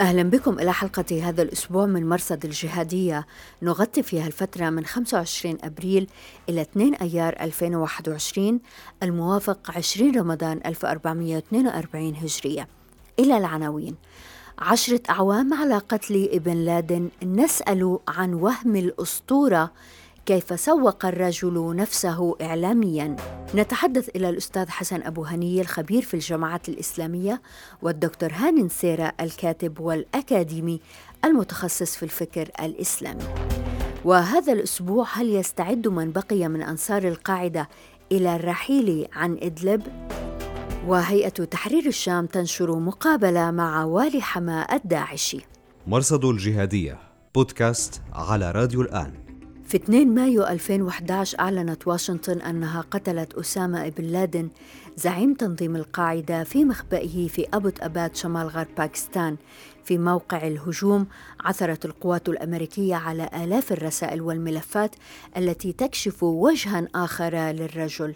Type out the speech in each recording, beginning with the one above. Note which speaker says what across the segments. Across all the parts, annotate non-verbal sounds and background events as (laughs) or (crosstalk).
Speaker 1: أهلا بكم إلى حلقة هذا الأسبوع من مرصد الجهادية. نغطي فيها الفترة من 25 أبريل إلى 2 أيار 2021 الموافق 20 رمضان 1442 هجرية. إلى العناوين. عشرة أعوام على قتل ابن لادن نسأل عن وهم الأسطورة كيف سوق الرجل نفسه إعلاميا. نتحدث إلى الأستاذ حسن أبو هنية الخبير في الجماعات الإسلامية والدكتور هاني سيرة الكاتب والأكاديمي المتخصص في الفكر الإسلامي. وهذا الأسبوع هل يستعد من بقي من أنصار القاعدة إلى الرحيل عن إدلب؟ وهيئة تحرير الشام تنشر مقابلة مع والي حما الداعشي.
Speaker 2: مرصد الجهادية بودكاست على راديو الآن.
Speaker 1: في 2 مايو 2011 أعلنت واشنطن أنها قتلت أسامة بن لادن زعيم تنظيم القاعدة في مخبئه في أبوت أباد شمال غرب باكستان. في موقع الهجوم عثرت القوات الأمريكية على آلاف الرسائل والملفات التي تكشف وجها آخر للرجل.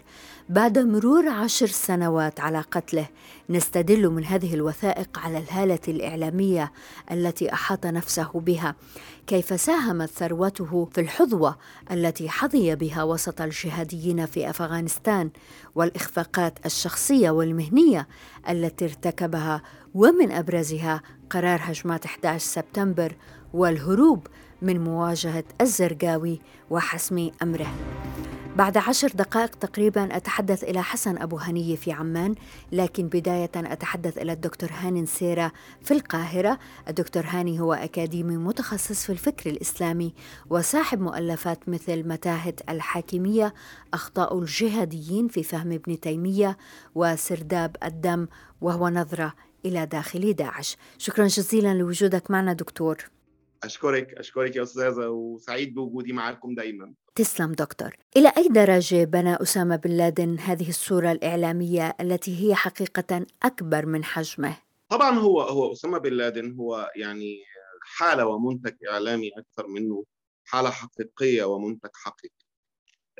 Speaker 1: بعد مرور عشر سنوات على قتله نستدل من هذه الوثائق على الهالة الإعلامية التي أحاط نفسه بها. كيف ساهمت ثروته في الحظوة التي حظي بها وسط الجهاديين في أفغانستان والإخفاقات الشخصية والمهنية التي ارتكبها ومن أبرزها قرار هجمات 11 سبتمبر والهروب من مواجهة الزرقاوي وحسم أمره. بعد عشر دقائق تقريبا أتحدث إلى حسن أبو هنية في عمان لكن بداية أتحدث إلى الدكتور هاني نسيرة في القاهرة. الدكتور هاني هو أكاديمي متخصص في الفكر الإسلامي وصاحب مؤلفات مثل متاهة الحاكمية أخطاء الجهاديين في فهم ابن تيمية وسرداب الدم وهو نظرة إلى داخل داعش. شكرا جزيلا لوجودك معنا دكتور.
Speaker 3: أشكرك أشكرك يا أستاذة وسعيد بوجودي معكم دايما.
Speaker 1: تسلم دكتور. إلى أي درجة بنى أسامة بن لادن هذه الصورة الإعلامية التي هي حقيقة أكبر من حجمه؟
Speaker 3: طبعا هو هو أسامة بن لادن هو يعني حالة ومنتج إعلامي أكثر منه حالة حقيقية ومنتج حقيقي.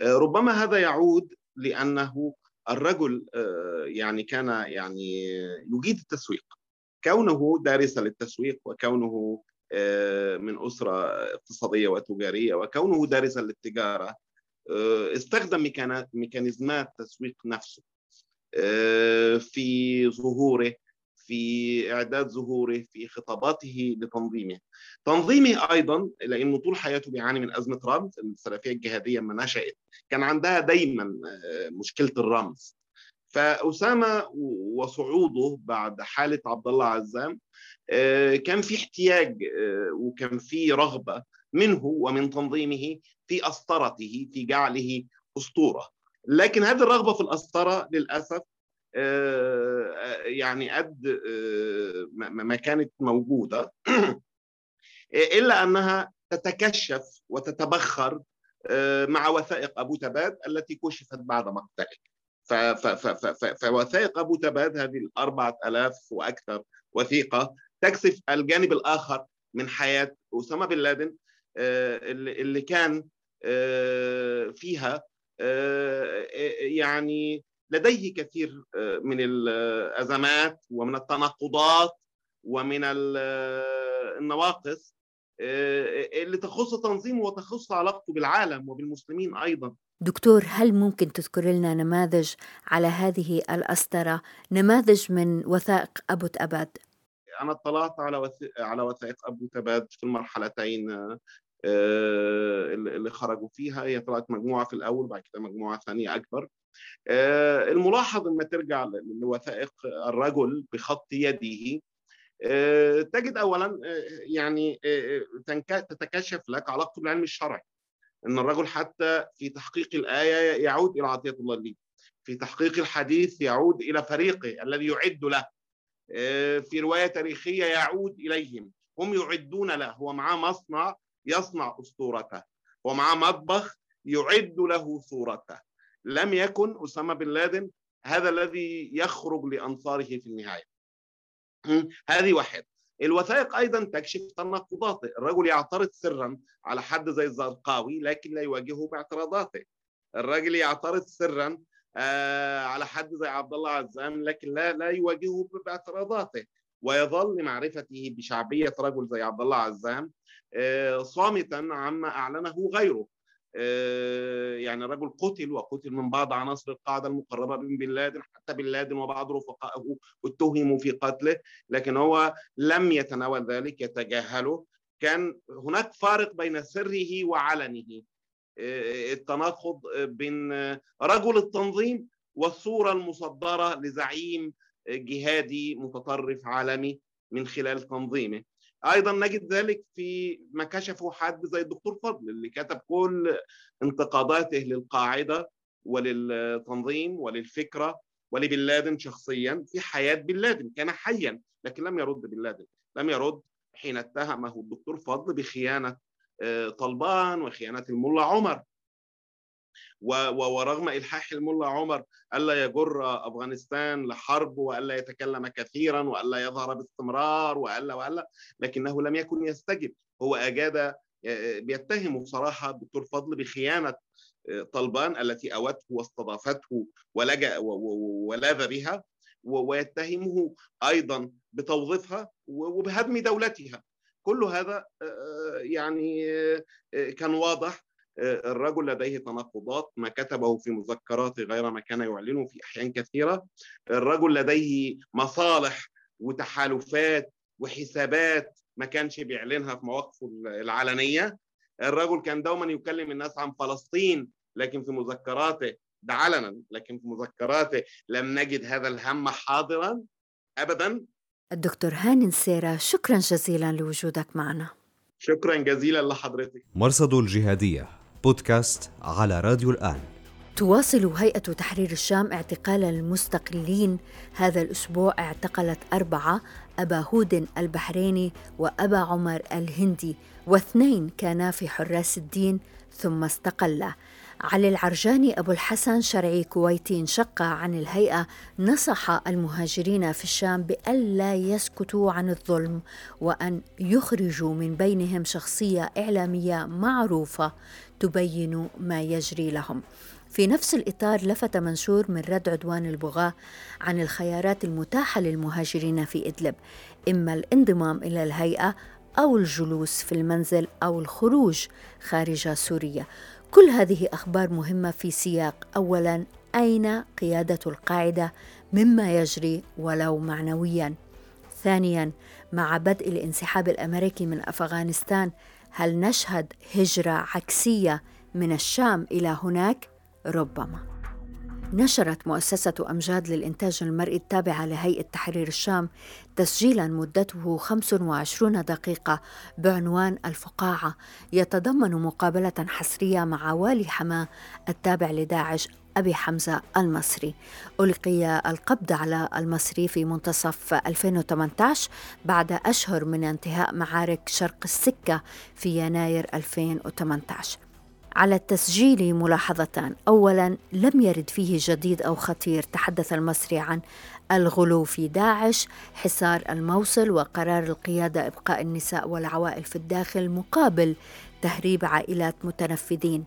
Speaker 3: ربما هذا يعود لأنه الرجل يعني كان يعني يجيد التسويق. كونه دارسا للتسويق وكونه من أسرة اقتصادية وتجارية وكونه دارسا للتجارة استخدم ميكانيزمات تسويق نفسه في ظهوره في إعداد ظهوره في خطاباته لتنظيمه. تنظيمه أيضا لأنه طول حياته بيعاني من أزمة رمز السلفية الجهادية لما نشأت كان عندها دايما مشكلة الرمز. فأسامة وصعوده بعد حالة عبد الله عزام كان في احتياج وكان في رغبة منه ومن تنظيمه في أسطرته في جعله أسطورة. لكن هذه الرغبة في الأسطرة للأسف يعني قد ما كانت موجودة. (clears throat) إلا أنها تتكشف وتتبخر مع وثائق أبو تباد التي كشفت بعد مقتله. فوثائق أبو تباد هذه الأربعة ألاف وأكثر وثيقة تكشف الجانب الآخر من حياة أسامة بن لادن اللي كان فيها يعني لديه كثير من الأزمات ومن التناقضات ومن النواقص اللي تخص تنظيمه وتخص علاقته بالعالم وبالمسلمين أيضا.
Speaker 1: دكتور هل ممكن تذكر لنا نماذج على هذه الأسطرة؟ نماذج من وثائق أبو تأباد.
Speaker 3: أنا اطلعت على وث... على وثائق أبو تباد في المرحلتين اللي خرجوا فيها. هي طلعت مجموعة في الأول بعد كده مجموعة ثانية أكبر. الملاحظ لما ترجع لوثائق الرجل بخط يده تجد أولا يعني تتكشف لك علاقته بالعلم الشرعي. إن الرجل حتى في تحقيق الآية يعود إلى عطية الله لي. في تحقيق الحديث يعود إلى فريقه الذي يعد له. في رواية تاريخية يعود إليهم. هم يعدون له. هو معاه مصنع يصنع أسطورته. ومعاه مطبخ يعد له صورته. لم يكن أسامة بن لادن هذا الذي يخرج لأنصاره في النهاية. هذه واحد. الوثائق أيضا تكشف تناقضاته. الرجل يعترض سرا على حد زي الزرقاوي لكن لا يواجهه باعتراضاته. الراجل يعترض سرا آه على حد زي عبد الله عزام لكن لا لا يواجهه باعتراضاته. ويظل لمعرفته بشعبية رجل زي عبد الله عزام آه صامتا عما أعلنه غيره. آه، يعني رجل قتل وقتل من بعض عناصر القاعدة المقربة من بن لادن حتى بن لادن وبعض رفقائه اتهموا في قتله لكن هو لم يتناول ذلك يتجاهله. كان هناك فارق بين سره وعلنه. آه، التناقض بين رجل التنظيم والصورة المصدرة لزعيم جهادي متطرف عالمي من خلال تنظيمه. أيضا نجد ذلك في ما كشفه حد زي الدكتور فضل اللي كتب كل انتقاداته للقاعدة وللتنظيم وللفكرة ولبن لادن شخصيا في حياة بن لادن كان حيا لكن لم يرد بن لادن. لم يرد حين اتهمه الدكتور فضل بخيانة طلبان وخيانه الملا عمر. ورغم إلحاح الملا عمر ألا يجر أفغانستان لحرب وألا يتكلم كثيرا وألا يظهر باستمرار وألا وألا لكنه لم يكن يستجب. هو أجاد بيتهم بصراحة الدكتور فضل بخيانة طلبان التي أوته واستضافته ولجأ ولاذ بها ويتهمه أيضا بتوظيفها وبهدم دولتها. كل هذا يعني كان واضح الرجل لديه تناقضات ما كتبه في مذكراته غير ما كان يعلنه في أحيان كثيرة. الرجل لديه مصالح وتحالفات وحسابات ما كانش بيعلنها في مواقفه العلنية. الرجل كان دوما يكلم الناس عن فلسطين لكن في مذكراته ده علنا لكن في مذكراته لم نجد هذا الهم حاضرا ابدا.
Speaker 1: الدكتور هاني سيرا شكرا جزيلا لوجودك معنا.
Speaker 3: شكرا جزيلا لحضرتك.
Speaker 2: مرصد الجهادية بودكاست على راديو الآن.
Speaker 1: تواصل هيئة تحرير الشام اعتقال المستقلين هذا الأسبوع اعتقلت أربعة أبا هود البحريني وأبا عمر الهندي واثنين كانا في حراس الدين ثم استقلا علي العرجاني أبو الحسن شرعي كويتي انشق عن الهيئة نصح المهاجرين في الشام بألا يسكتوا عن الظلم وأن يخرجوا من بينهم شخصية إعلامية معروفة تبين ما يجري لهم. في نفس الإطار لفت منشور من رد عدوان البغاة عن الخيارات المتاحة للمهاجرين في إدلب إما الانضمام إلى الهيئة أو الجلوس في المنزل أو الخروج خارج سوريا. كل هذه أخبار مهمة في سياق. أولا أين قيادة القاعدة مما يجري ولو معنويا؟ ثانيا مع بدء الانسحاب الأمريكي من أفغانستان هل نشهد هجرة عكسية من الشام إلى هناك؟ ربما. نشرت مؤسسة أمجاد للإنتاج المرئي التابعة لهيئة تحرير الشام تسجيلا مدته 25 دقيقة بعنوان الفقاعة يتضمن مقابلة حصرية مع والي حماة التابع لداعش أبي حمزة المصري. ألقي القبض على المصري في منتصف 2018 بعد أشهر من انتهاء معارك شرق السكة في يناير 2018 على التسجيل ملاحظتان. اولا لم يرد فيه جديد أو خطير. تحدث المصري عن الغلو في داعش حصار الموصل وقرار القيادة إبقاء النساء والعوائل في الداخل مقابل تهريب عائلات متنفذين.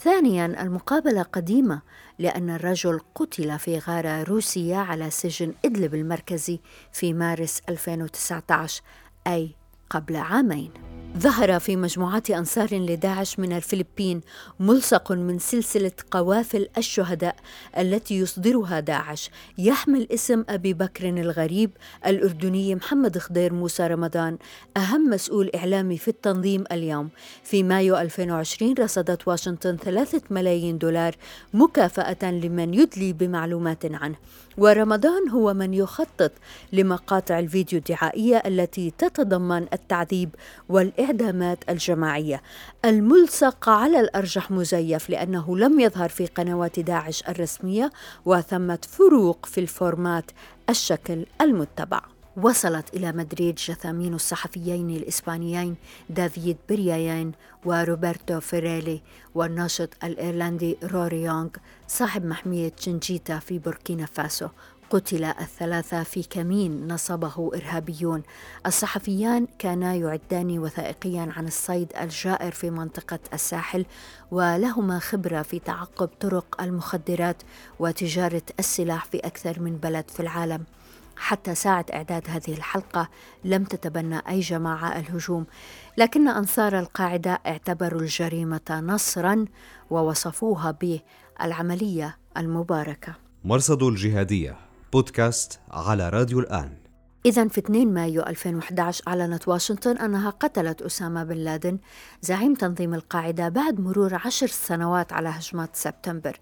Speaker 1: ثانيا المقابلة قديمة لأن الرجل قتل في غارة روسية على سجن إدلب المركزي في مارس 2019 أي قبل عامين. ظهر في مجموعات أنصار لداعش من الفلبين ملصق من سلسلة قوافل الشهداء التي يصدرها داعش. يحمل اسم أبي بكر الغريب الأردني محمد خضير موسى رمضان أهم مسؤول إعلامي في التنظيم اليوم. في مايو 2020 رصدت واشنطن ثلاثة ملايين دولار مكافأة لمن يدلي بمعلومات عنه. ورمضان هو من يخطط لمقاطع الفيديو الدعائية التي تتضمن التعذيب والإعدامات الجماعية الملصق على الأرجح مزيف لأنه لم يظهر في قنوات داعش الرسمية وثمة فروق في ال format الشكل المتبع. وصلت إلى مدريد جثامين الصحفيين الإسبانيين دافيد بيريان وروبرتو فرايلي والناشط الإيرلندي روري يونغ صاحب محمية جنجيتا في بوركينا فاسو. قتل الثلاثة في كمين نصبه إرهابيون. الصحفيان كانا يعدان وثائقيا عن الصيد الجائر في منطقة الساحل ولهما خبرة في تعقب طرق المخدرات وتجارة السلاح في أكثر من بلد في العالم. حتى ساعة إعداد هذه الحلقة لم تتبنى أي جماعة الهجوم لكن أنصار القاعدة اعتبروا الجريمة نصرا ووصفوها بالعملية المباركة.
Speaker 2: مرصد الجهادية. بودكاست على راديو الآن.
Speaker 1: إذا في 2 مايو 2011 أعلنت واشنطن أنها قتلت أسامة بن لادن زعيم تنظيم القاعدة بعد مرور عشر سنوات على هجمات سبتمبر.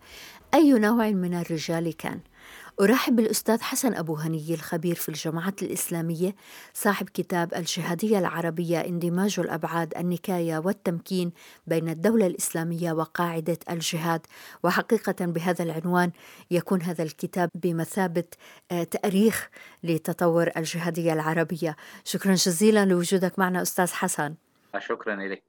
Speaker 1: أي نوع من الرجال كان؟ أرحب بالأستاذ حسن أبو هني الخبير في الجماعات الإسلامية صاحب كتاب الجهادية العربية اندماج الأبعاد النكاية والتمكين بين الدولة الإسلامية وقاعدة الجهاد. وحقيقة بهذا العنوان يكون هذا الكتاب بمثابة آه، تأريخ لتطور الجهادية العربية. شكرا جزيلا لوجودك معنا أستاذ حسن.
Speaker 4: شكرا لك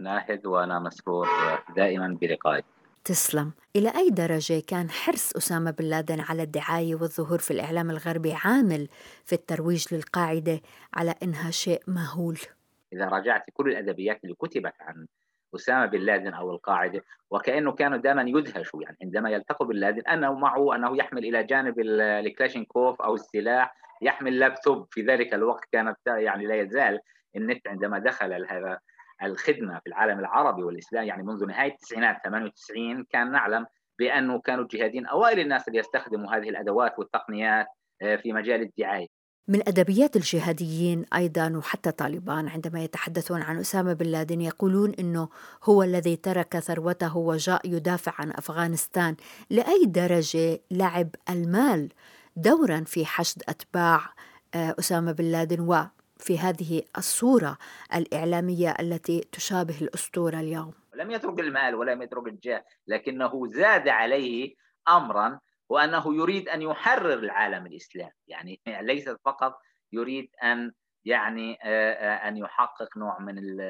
Speaker 4: ناهد وأنا مسرور دائما بلقائك.
Speaker 1: تسلم. إلى أي درجة كان حرص أسامة بن لادن على الدعاية والظهور في الإعلام الغربي عامل في الترويج للقاعدة على إنها شيء مهول؟
Speaker 4: إذا راجعت كل الأدبيات اللي كتبت عن أسامة بن لادن أو القاعدة وكأنه كانوا دائما يدهشوا يعني عندما يلتقوا بن لادن أنه معه أنه يحمل إلى جانب الكلاشينكوف أو السلاح يحمل لابتوب. في ذلك الوقت كانت يعني لا يزال النت عندما دخل هذا الخدمة في العالم العربي والاسلام يعني منذ نهاية التسعينات 98 كان نعلم بأنه كانوا الجهاديين أوائل الناس اللي يستخدموا هذه الأدوات والتقنيات آه، في مجال الدعاية.
Speaker 1: من أدبيات الجهاديين أيضا وحتى طالبان عندما يتحدثون عن أسامة بن لادن يقولون إنه هو الذي ترك ثروته وجاء يدافع عن أفغانستان، لأي درجة لعب المال دورا في حشد أتباع آه، أسامة بن لادن و في هذه الصورة الإعلامية التي تشابه الأسطورة اليوم.
Speaker 4: لم يترك المال ولم يترك الجاه لكنه زاد عليه أمرا وأنه يريد أن يحرر العالم الإسلامي. يعني ليس فقط يريد أن يعني آه، آه، أن يحقق نوع من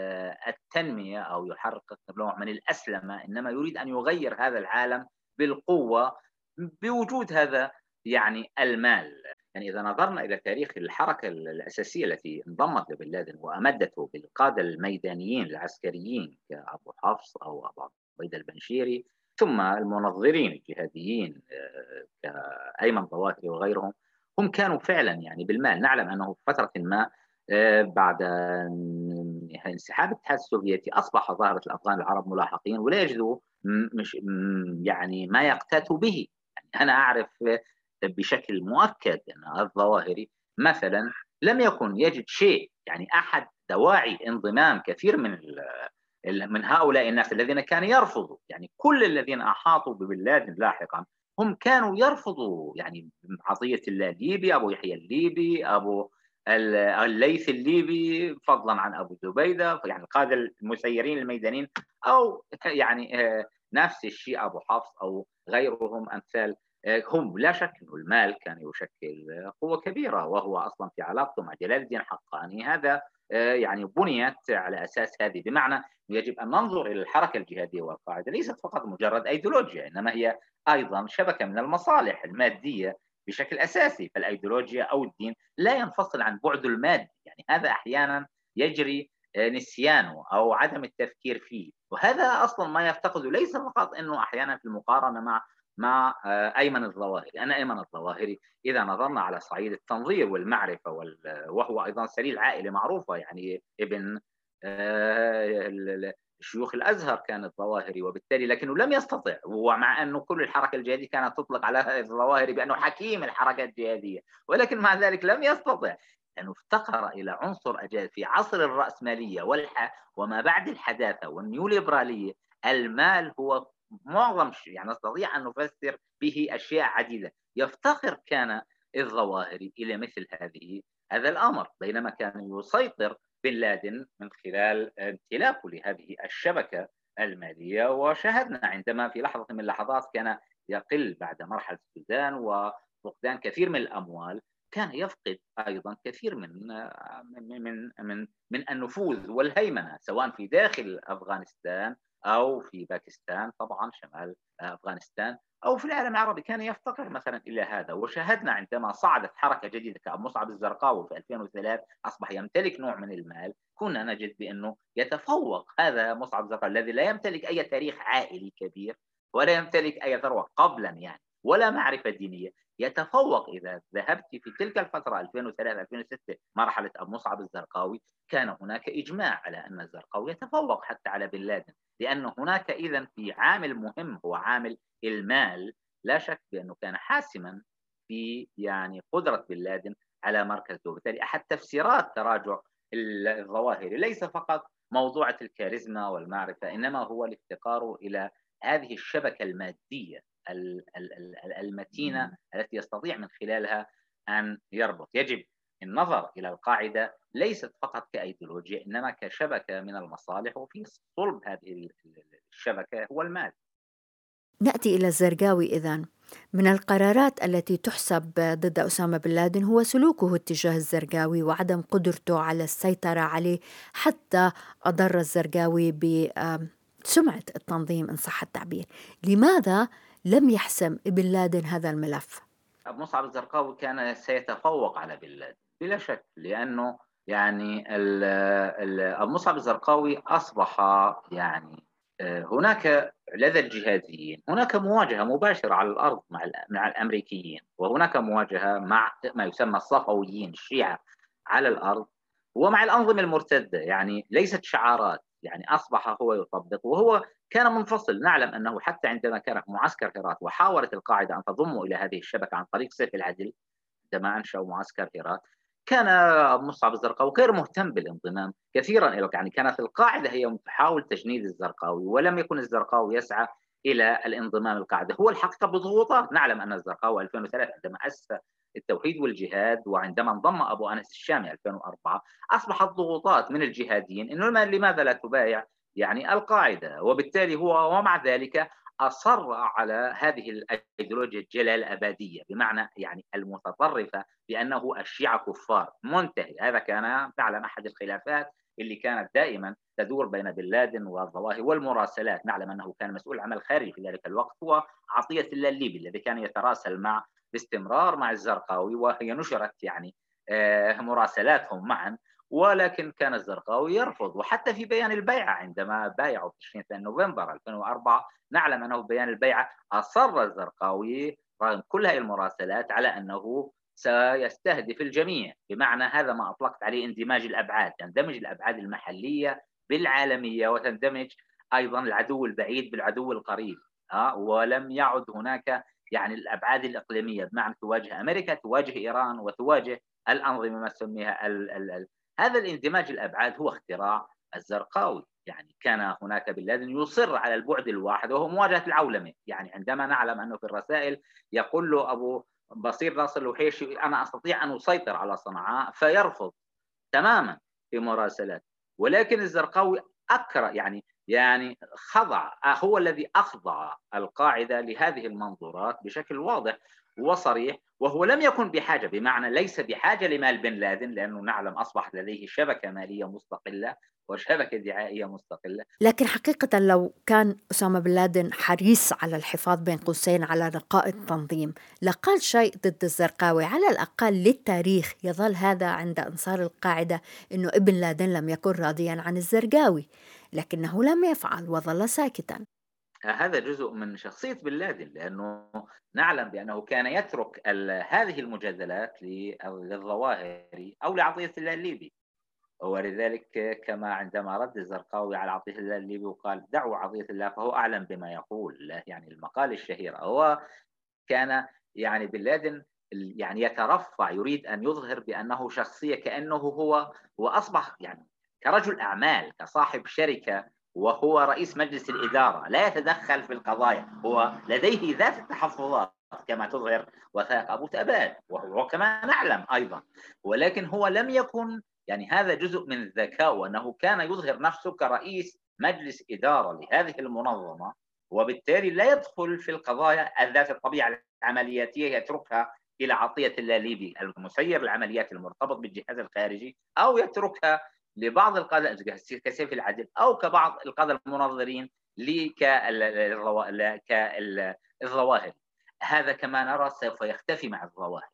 Speaker 4: التنمية أو يحقق نوع من الأسلمة إنما يريد أن يغير هذا العالم بالقوة بوجود هذا يعني المال. يعني إذا نظرنا إلى تاريخ الحركة الأساسية التي انضمت لبن لادن وأمدته بالقادة الميدانيين العسكريين كأبو حفص أو أبو عبيدة البنشيري ثم المنظرين الجهاديين آه، كأيمن ظواهري وغيرهم هم كانوا فعلا يعني بالمال. نعلم أنه في فترة ما آه، بعد انسحاب الاتحاد السوفيتي أصبح ظاهرة الأفغان العرب ملاحقين ولا يجدوا مش يعني ما يقتاتوا به. يعني أنا أعرف بشكل مؤكد أن الظواهري مثلا لم يكن يجد شيء يعني أحد دواعي انضمام كثير من من هؤلاء الناس الذين كانوا يرفضوا يعني كل الذين أحاطوا ببن لادن لاحقا هم كانوا يرفضوا يعني عطية الله الليبي أبو يحيى الليبي أبو الليث الليبي فضلا عن أبو زبيدة يعني القادة المسيرين الميدانيين أو يعني آه، نفس الشيء أبو حفص أو غيرهم أمثال آه، هم لا شك أن المال كان يشكل قوة كبيرة وهو أصلا في علاقته مع جلال الدين حقاني. هذا آه، يعني بنيت على أساس هذه. بمعنى يجب أن ننظر إلى الحركة الجهادية والقاعدة. ليست فقط مجرد أيديولوجيا إنما هي أيضا شبكة من المصالح المادية بشكل أساسي. فالأيديولوجيا أو الدين لا ينفصل عن بعد المادي. يعني هذا أحيانا يجري آه، نسيانه أو عدم التفكير فيه. وهذا أصلا ما يفتقده ليس فقط أنه أحيانا في المقارنة مع مع آه، أيمن الظواهري، أنا أيمن الظواهري إذا نظرنا على صعيد التنظير والمعرفة وهو أيضا سليل عائلة معروفة يعني ابن آه، شيوخ الأزهر كان الظواهري وبالتالي لكنه لم يستطع ومع انه كل الحركة الجهادية كانت تطلق على الظواهري بأنه حكيم الحركة الجهادية ولكن مع ذلك لم يستطع لأنه افتقر إلى عنصر اجاد في عصر الرأسمالية والح وما بعد الحداثة والنيوليبرالية المال هو معظم شيء يعني نستطيع أن نفسر به أشياء عديدة. يفتقر كان الظواهري إلى مثل هذه هذا الأمر بينما كان يسيطر بن لادن من خلال امتلاكه لهذه الشبكة المالية. وشاهدنا عندما في لحظة من اللحظات كان يقل بعد مرحلة السودان وفقدان كثير من الأموال كان يفقد أيضا كثير من من من من, من النفوذ والهيمنة سواء في داخل أفغانستان أو في باكستان طبعا شمال أفغانستان أو في العالم العربي كان يفتقر مثلا إلى هذا. وشاهدنا عندما صعدت حركة جديدة كابو مصعب الزرقاوي في 2003 أصبح يمتلك نوع من المال. كنا نجد بأنه يتفوق هذا مصعب الزرقاوي الذي لا يمتلك أي تاريخ عائلي كبير ولا يمتلك أي ثروة قبلا يعني ولا معرفة دينية. يتفوق إذا ذهبت في تلك الفترة 2003 2006 مرحلة أبو مصعب الزرقاوي كان هناك إجماع على أن الزرقاوي يتفوق حتى على بن لادن لأن هناك اذا في عامل مهم هو عامل المال. لا شك بأنه كان حاسما في يعني قدرة بن لادن على مركزه وبالتالي أحد تفسيرات تراجع الظواهر. ليس فقط موضوعة الكاريزما والمعرفة إنما هو الافتقار إلى هذه الشبكة المادية. المتينة التي يستطيع من خلالها أن يربط. يجب النظر إلى القاعدة ليست فقط كأيديولوجيا إنما كشبكة من المصالح وفي صلب هذه الشبكة هو المال.
Speaker 1: نأتي إلى الزرقاوي إذن. من القرارات التي تحسب ضد أسامة بن لادن هو سلوكه اتجاه الزرقاوي وعدم قدرته على السيطرة عليه حتى أضر الزرقاوي بسمعة التنظيم إن صح التعبير. لماذا لم يحسم ابن لادن هذا الملف؟
Speaker 4: مصعب الزرقاوي كان سيتفوق على بن لادن بلا شك لأنه يعني أبو مصعب الزرقاوي أصبح يعني آه، هناك لدى الجهاديين هناك مواجهة مباشرة على الأرض مع مع الأمريكيين وهناك مواجهة مع ما يسمى الصفويين الشيعة على الأرض ومع الأنظمة المرتدة يعني ليست شعارات يعني أصبح هو يطبق. وهو كان منفصل. نعلم أنه حتى عندما كان في معسكر هرات وحاولت القاعدة أن تضمه إلى هذه الشبكة عن طريق سيف العدل عندما انشأوا معسكر هرات كان مصعب الزرقاوي غير مهتم بالانضمام كثيرا يعني كانت القاعدة هي تحاول تجنيد الزرقاوي ولم يكن الزرقاوي يسعى إلى الانضمام القاعدة. هو الحقيقة بضغوطات نعلم أن الزرقاوي 2003 عندما اسس التوحيد والجهاد وعندما انضم أبو أنس الشامي 2004 اصبحت ضغوطات من الجهاديين إنه لماذا لا تبايع؟ يعني القاعدة وبالتالي هو ومع ذلك أصر على هذه الأيديولوجيا الجلال الاباديه بمعنى يعني المتطرفة بأنه الشيعة كفار. منتهي. هذا كان نعلم أحد الخلافات اللي كانت دائما تدور بين بن لادن والظواهر والمراسلات. نعلم أنه كان مسؤول عمل خارجي في ذلك الوقت هو عطيه الليبي الذي كان يتراسل مع باستمرار مع الزرقاوي وهي نشرت يعني آه، مراسلاتهم معا ولكن كان الزرقاوي يرفض. وحتى في بيان البيعة عندما بايعوا في 20 نوفمبر 2004 نعلم أنه بيان البيعة أصر الزرقاوي رغم كل هذه المراسلات على أنه سيستهدف الجميع. بمعنى هذا ما أطلقت عليه اندماج الأبعاد تندمج الأبعاد المحلية بالعالمية وتندمج أيضا العدو البعيد بالعدو القريب ها ولم يعد هناك يعني الأبعاد الإقليمية بمعنى تواجه أمريكا تواجه إيران وتواجه الأنظمة ما تسميها هذا الاندماج الأبعاد هو اختراع الزرقاوي. يعني كان هناك بن لادن يصر على البعد الواحد وهو مواجهة العولمة. يعني عندما نعلم أنه في الرسائل يقول له أبو بصير ناصر الوحيشي أنا أستطيع أن أسيطر على صنعاء فيرفض تماما في مراسلات. ولكن الزرقاوي أكره يعني يعني خضع هو الذي أخضع القاعدة لهذه المنظورات بشكل واضح وصريح وهو لم يكن بحاجة بمعنى ليس بحاجة لمال بن لادن لأنه نعلم أصبحت لديه شبكة مالية مستقلة وشبكة دعائية مستقلة.
Speaker 1: لكن حقيقة لو كان أسامة بن لادن حريص على الحفاظ بين قوسين على نقاء التنظيم لقال شيء ضد الزرقاوي على الأقل للتاريخ يظل هذا عند أنصار القاعدة أنه ابن لادن لم يكن راضيا عن الزرقاوي. لكنه لم يفعل وظل ساكتا.
Speaker 4: هذا جزء من شخصية بن لادن لأنه نعلم بأنه كان يترك هذه المجادلات للظواهر أو لعطية الله الليبي. ولذلك كما عندما رد الزرقاوي على عطية الله الليبي وقال دعوا عطية الله فهو أعلم بما يقول يعني المقال الشهير. هو كان يعني بن لادن يعني يترفع يريد أن يظهر بأنه شخصية كأنه هو وأصبح يعني كرجل أعمال كصاحب شركة وهو رئيس مجلس الإدارة لا يتدخل في القضايا. هو لديه ذات التحفظات كما تظهر وثائق أبو تأباد وهو كما نعلم أيضا. ولكن هو لم يكن يعني هذا جزء من الذكاء وأنه كان يظهر نفسه كرئيس مجلس إدارة لهذه المنظمة وبالتالي لا يدخل في القضايا ذات الطبيعة العملياتية يتركها إلى عطية الله ليبي المسير العمليات المرتبط بالجهاز الخارجي أو يتركها لبعض القادة كسيف العدل أو كبعض القادة المنظرين كالظواهر هذا كما نرى سوف يختفي مع الظواهر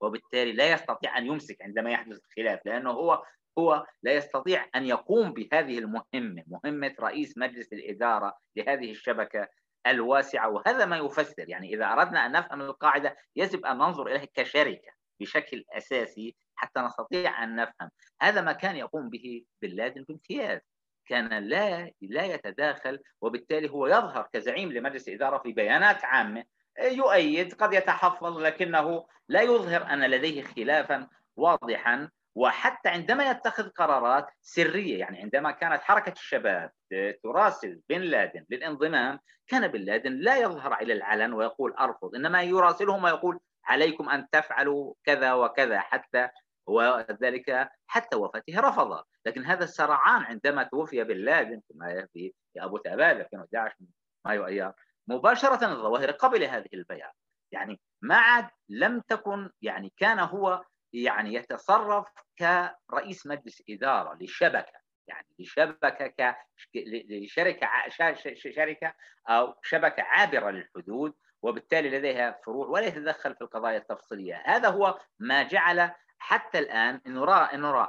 Speaker 4: وبالتالي لا يستطيع أن يمسك عندما يحدث الخلاف لأنه هو هو لا يستطيع أن يقوم بهذه المهمة مهمة رئيس مجلس الإدارة لهذه الشبكة الواسعة. وهذا ما يفسر يعني إذا أردنا أن نفهم القاعدة يجب أن ننظر إليها كشركة. بشكل أساسي حتى نستطيع أن نفهم. هذا ما كان يقوم به بن لادن بامتياز. كان لا لا يتداخل وبالتالي هو يظهر كزعيم لمجلس اداره في بيانات عامة يؤيد قد يتحفظ لكنه لا يظهر أن لديه خلافا واضحا. وحتى عندما يتخذ قرارات سرية يعني عندما كانت حركة الشباب تراسل بن لادن للانضمام كان بن لادن لا يظهر إلى العلن ويقول أرفض إنما يراسلهم ويقول عليكم أن تفعلوا كذا وكذا حتى وذلك حتى وفاته رفض. لكن هذا السرعان عندما توفي كما في أبو تاباد 2011 مايو ايار مباشرة الظواهر قبل هذه البيعه يعني ما عاد لم تكن يعني كان هو يعني يتصرف كرئيس مجلس إدارة لشبكة. يعني لشبكة ك لشركة شركة أو شبكة عابرة للحدود وبالتالي لديها فروع ولا يتدخل في القضايا التفصيلية. هذا هو ما جعل حتى راى إنه راى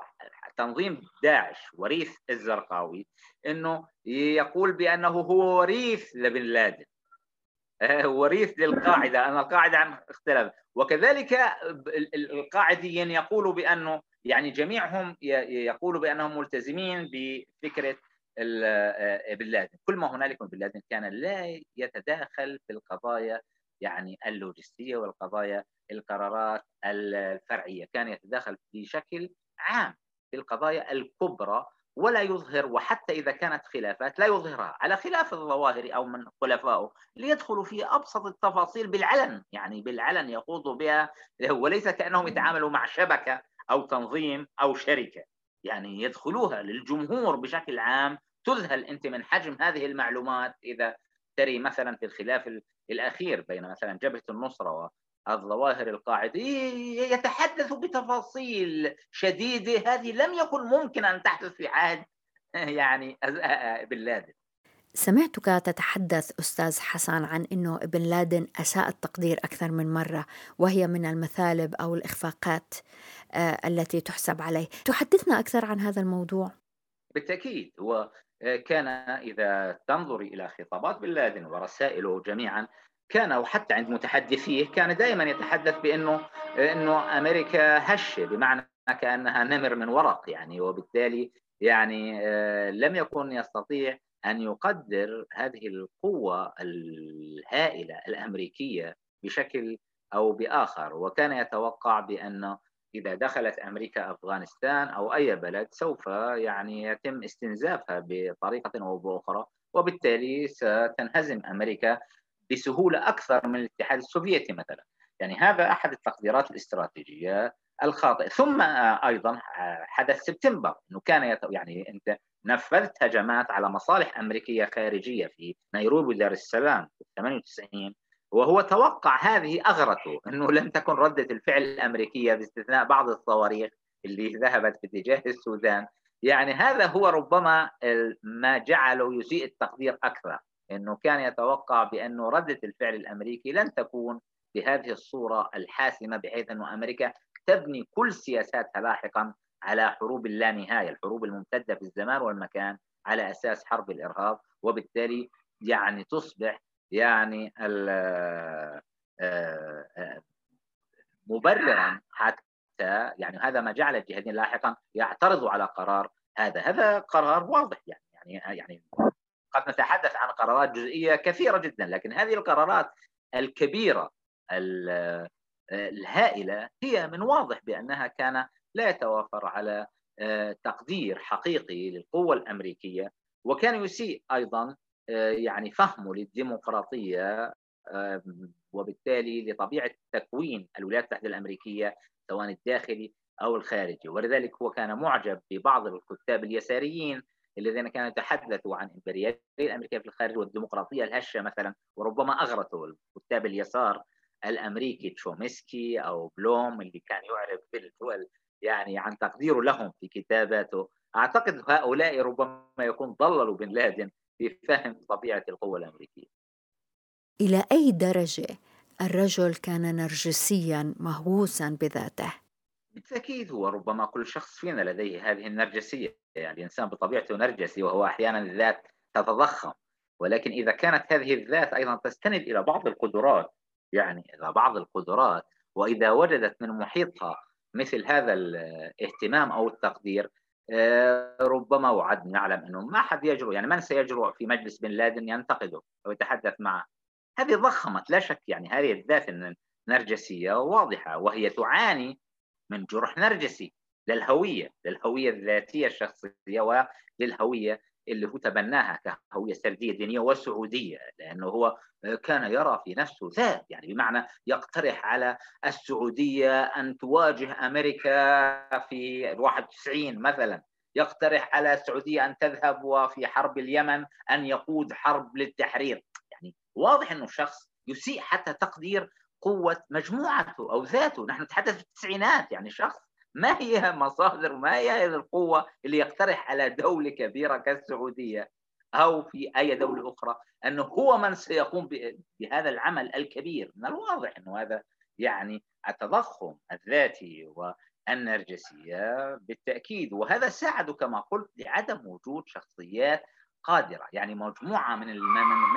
Speaker 4: تنظيم داعش وريث الزرقاوي إنه يقول بأنه هو وريث لبن لادن. وريث للقاعدة. ان القاعدة عن اختلاف. وكذلك القاعديين يقولوا بأنه يعني جميعهم يقولوا بأنهم ملتزمين بفكرة بن لادن. كل ما هنالك من بن لادن كان لا يتداخل في القضايا يعني اللوجستية والقضايا القرارات الفرعية. كان يتداخل بشكل عام في القضايا الكبرى ولا يظهر وحتى إذا كانت خلافات لا يظهرها على خلاف الظواهر أو من خلفائه ليدخلوا في أبسط التفاصيل بالعلن. يعني بالعلن يخوضوا بها وليس كأنهم يتعاملوا مع شبكة أو تنظيم أو شركة. يعني يدخلوها للجمهور بشكل عام تذهل أنت من حجم هذه المعلومات إذا تري مثلا في الخلاف الأخير بين مثلا جبهة النصرة الظواهر القاعدة يتحدث بتفاصيل شديدة هذه لم يكن ممكن أن تحدث في عهد (laughs) يعني بن لادن.
Speaker 1: سمعتك تتحدث أستاذ حسن عن أنه ابن لادن أساء التقدير أكثر من مرة وهي من المثالب أو الإخفاقات التي تحسب عليه. تحدثنا أكثر عن هذا الموضوع؟
Speaker 4: بالتأكيد هو آه، كان إذا تنظر إلى خطابات بن لادن ورسائله جميعا كان وحتى عند متحدثيه كان دائما يتحدث بأنه أنه أمريكا هشة بمعنى كأنها نمر من ورق يعني وبالتالي يعني آه، لم يكن يستطيع أن يقدر هذه القوة الهائلة الأمريكية بشكل أو بآخر. وكان يتوقع بأن إذا دخلت أمريكا أفغانستان أو أي بلد سوف يعني يتم استنزافها بطريقة أو بأخرى وبالتالي ستنهزم أمريكا بسهولة أكثر من الاتحاد السوفيتي مثلا. يعني هذا أحد التقديرات الاستراتيجية الخاطئة. ثم أيضا حدث سبتمبر إنه كان يعني أنت نفذت هجمات على مصالح أمريكية خارجية في نيروبي ودار السلام في 98 وهو توقع هذه أغرته إنه لم تكن ردة الفعل الأمريكية باستثناء بعض الصواريخ اللي ذهبت في اتجاه السودان. يعني هذا هو ربما ما جعله يسيء التقدير أكثر إنه كان يتوقع بانه ردة الفعل الأمريكي لن تكون بهذه الصورة الحاسمة بحيث إنه أمريكا تبني كل سياساتها لاحقا على حروب اللانهايه، الحروب الممتدة في الزمان والمكان على أساس حرب الإرهاب وبالتالي يعني تصبح يعني آه، آه، مبررا حتى يعني هذا ما جعل الجهادين لاحقا يعترضوا على قرار هذا، هذا قرار واضح يعني يعني يعني قد نتحدث عن قرارات جزئية كثيرة جدا لكن هذه القرارات الكبيرة الهائلة هي من واضح بأنها كان لا يتوافر على آه، تقدير حقيقي للقوة الأمريكية وكان يسيء أيضا آه، يعني فهمه للديمقراطية آه، وبالتالي لطبيعة تكوين الولايات المتحدة الأمريكية سواء الداخلي أو الخارجي. ولذلك هو كان معجب ببعض الكتاب اليساريين الذين كانوا يتحدثوا عن الامبرياليه الأمريكية في الخارج والديمقراطية الهشة مثلا وربما اغرته كتاب اليسار الأمريكي تشومسكي أو بلوم اللي كان يعرف بالدول يعني عن تقديره لهم في كتاباته. أعتقد هؤلاء ربما يكون ضللوا بن لادن في فهم طبيعة القوة الأمريكية.
Speaker 1: إلى أي درجة الرجل كان نرجسيا مهووسا بذاته؟
Speaker 4: بالتأكيد هو ربما كل شخص فينا لديه هذه النرجسية، يعني الإنسان بطبيعته نرجسي وهو أحيانا الذات تتضخم ولكن إذا كانت هذه الذات أيضا تستند إلى بعض القدرات يعني إلى بعض القدرات وإذا وجدت من محيطها مثل هذا الاهتمام أو التقدير ربما وعد نعلم أنه ما حد يجرؤ يعني من سيجرؤ في مجلس بن لادن ينتقده أو يتحدث معه؟ هذه ضخمت لا شك يعني هذه الذات النرجسية واضحة وهي تعاني من جرح نرجسي للهوية للهوية الذاتية الشخصية وللهوية اللي هو تبناها كهوية سردية دينية وسعودية لأنه هو كان يرى في نفسه ذات يعني بمعنى يقترح على السعودية أن تواجه أمريكا في 91 مثلا. يقترح على السعودية أن تذهب وفي حرب اليمن أن يقود حرب للتحرير. يعني واضح إنه الشخص يسيء حتى تقدير قوة مجموعته أو ذاته. نحن نتحدث في التسعينات يعني شخص ما هي مصادر ما هي القوة اللي يقترح على دولة كبيرة كالسعودية أو في أي دولة أخرى أنه هو من سيقوم بهذا العمل الكبير؟ من الواضح أنه هذا يعني التضخم الذاتي والنرجسية بالتأكيد. وهذا ساعد كما قلت لعدم وجود شخصيات قادرة يعني مجموعة من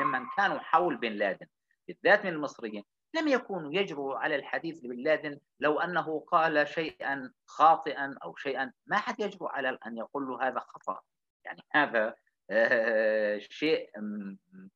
Speaker 4: ممن كانوا حول بن لادن بالذات من المصريين. لم يكونوا يجرؤوا على الحديث بن لادن لو أنه قال شيئا خاطئا أو شيئا. ما حد يجرؤ على أن يقول له هذا خطأ. يعني هذا آه، شيء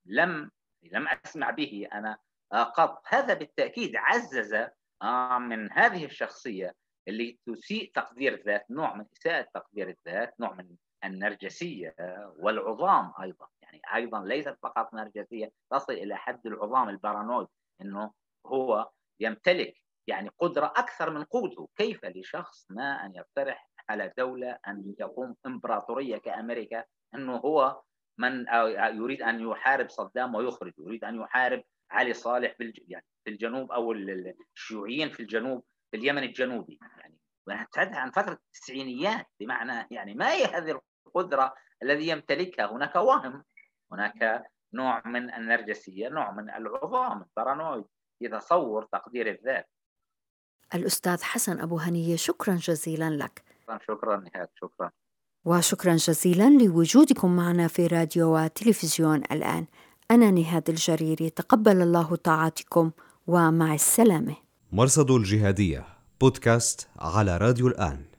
Speaker 4: لم لم أسمع به أنا آه، قط. هذا بالتأكيد عزز آه، من هذه الشخصية اللي تسيء تقدير الذات نوع من إساءة تقدير الذات نوع من النرجسية والعظام أيضا. يعني أيضا ليست فقط نرجسية تصل إلى حد العظام البارانويد إنه هو يمتلك يعني قدرة أكثر من قوته. كيف لشخص ما أن يقترح على دولة أن تقوم إمبراطورية كأمريكا؟ أنه هو من يريد أن يحارب صدام ويخرج يريد أن يحارب علي صالح في يعني في الجنوب أو الشيوعيين في الجنوب في اليمن الجنوبي. يعني ونتحدث عن فترة التسعينيات بمعنى يعني ما هي هذه القدرة الذي يمتلكها هناك وهم هناك نوع من النرجسية نوع من العظام البارانويد في تصور تقدير الذات.
Speaker 1: الأستاذ حسن أبو هنية شكرا جزيلا لك.
Speaker 4: شكرا نهاد شكرا.
Speaker 1: وشكرا جزيلا لوجودكم معنا في راديو وتلفزيون الآن. أنا نهاد الجريري تقبل الله طاعتكم ومع السلامة.
Speaker 2: مرصد الجهادية بودكاست على راديو الآن.